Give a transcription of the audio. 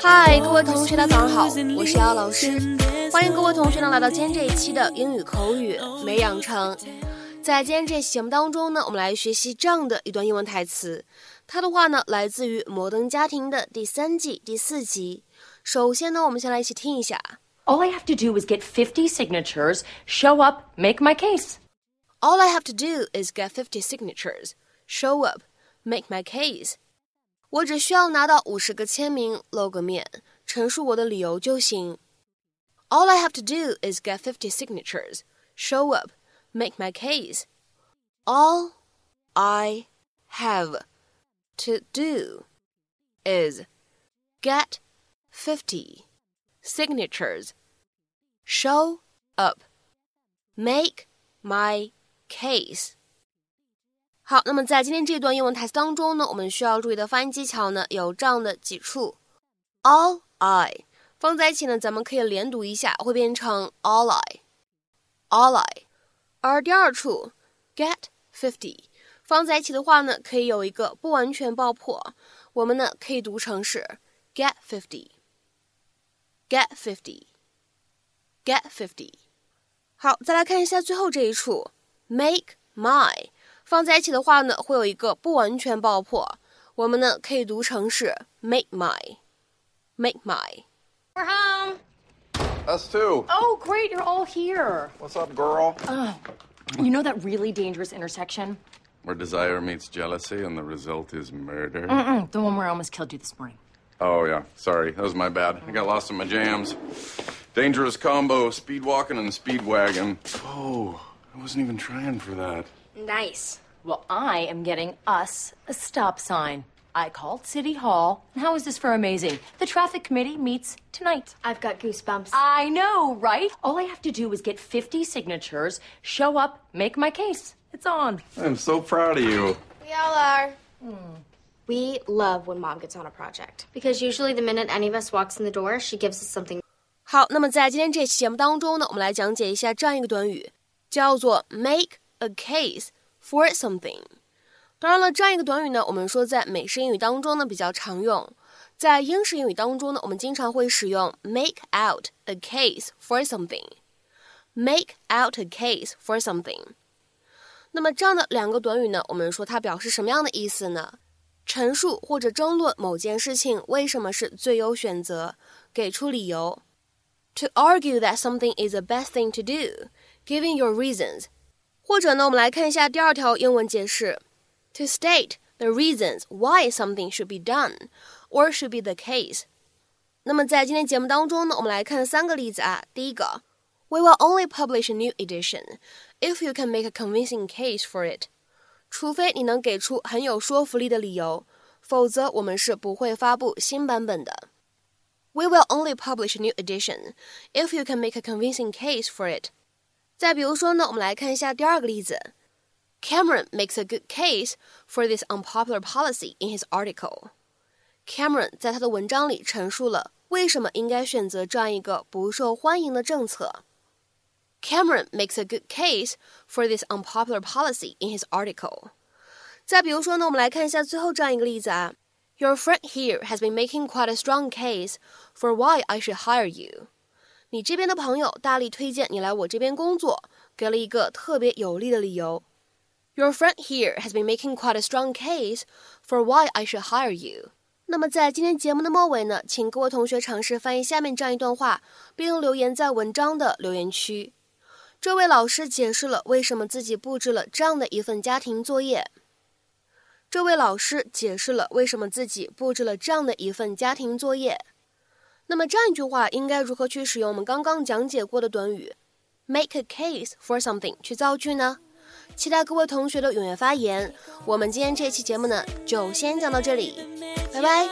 嗨，各位同学，大家早上好，我是姚老师，欢迎各位同学呢来到今天这一期的英语口语每养成。在今天这期节目当中呢，我们来学习这样的一段英文台词，它的话呢来自于《摩登家庭》的第三季第四集。首先呢，我们先来一起听一下。All I have to do is get 50 signatures, show up, make my case. All I have to do is get 50 signatures, show up, make my case. 我只需要拿到五十个签名，露个面，陈述我的理由就行。All I have to do is get 50 signatures, show up, make my case. All I have to do is get 50 signatures, show up, make my case. 好，那么在今天这段英文台词当中呢，我们需要注意的发音技巧呢有这样的几处：all I 放在一起呢，咱们可以连读一下，会变成 all I，all I。而第二处 get fifty 放在一起的话呢，可以有一个不完全爆破，我们呢可以读成是 get fifty。Get fifty, get fifty。好，再来看一下最后这一处，make my 放在一起的话呢，会有一个不完全爆破。我们呢可以读成是 make my，make my。We're home. Us too. Oh, great! You're all here. What's up, girl? Oh, you know that really dangerous intersection? Where desire meets jealousy and the result is murder. Mm-mm, the one where I almost killed you this morning. Oh yeah, sorry, that was my bad. I got lost in my jams. Dangerous combo: speed walking and Speedwagon. Oh, I wasn't even trying for that. Nice. Well, I am getting us a stop sign. I called City Hall. How is this for amazing? The traffic committee meets tonight. I've got goosebumps. I know, right? All I have to do is get 50 signatures, show up, make my case. It's on. I'm so proud of you. We all are. Hmm. We love when mom gets on a project because usually the minute any of us walks in the door, she gives us something. 好，那么在今天这期节目当中呢，我们来讲解一下这样一个短语，叫做 make a case for something。当然了，这样一个短语呢，我们说在美式英语当中呢比较常用，在英式英语当中呢，我们经常会使用 make out a case for something。make out a case for something。那么这样的两个短语呢，我们说它表示什么样的意思呢？陈述或者争论某件事情为什么是最优选择，给出理由。To argue that something is the best thing to do, giving your reasons。 或者呢，我们来看一下第二条英文解释：To state the reasons why something should be done or should be the case。那么在今天节目当中呢，我们来看三个例子啊。第一个，We will only publish a new edition if you can make a convincing case for it。除非你能给出很有说服力的理由，否则我们是不会发布新版本的。We will only publish a new edition if you can make a convincing case for it。 再比如说呢，我们来看一下第二个例子。Cameron makes a good case for this unpopular policy in his article。Cameron 在他的文章里陈述了为什么应该选择这样一个不受欢迎的政策。Cameron makes a good case for this unpopular policy in his article. 再比如说呢，我们来看一下最后这样一个例子啊。Your friend here has been making quite a strong case for why I should hire you. 你这边的朋友大力推荐你来我这边工作，给了一个特别有力的理由。Your friend here has been making quite a strong case for why I should hire you. 那么在今天节目的末尾呢，请各位同学尝试翻译下面这样一段话，并留言在文章的留言区。这位老师解释了为什么自己布置了这样的一份家庭作业。这位老师解释了为什么自己布置了这样的一份家庭作业。那么这样一句话应该如何去使用我们刚刚讲解过的短语 make a case for something 去造句呢？期待各位同学的踊跃发言。我们今天这期节目呢，就先讲到这里，拜拜。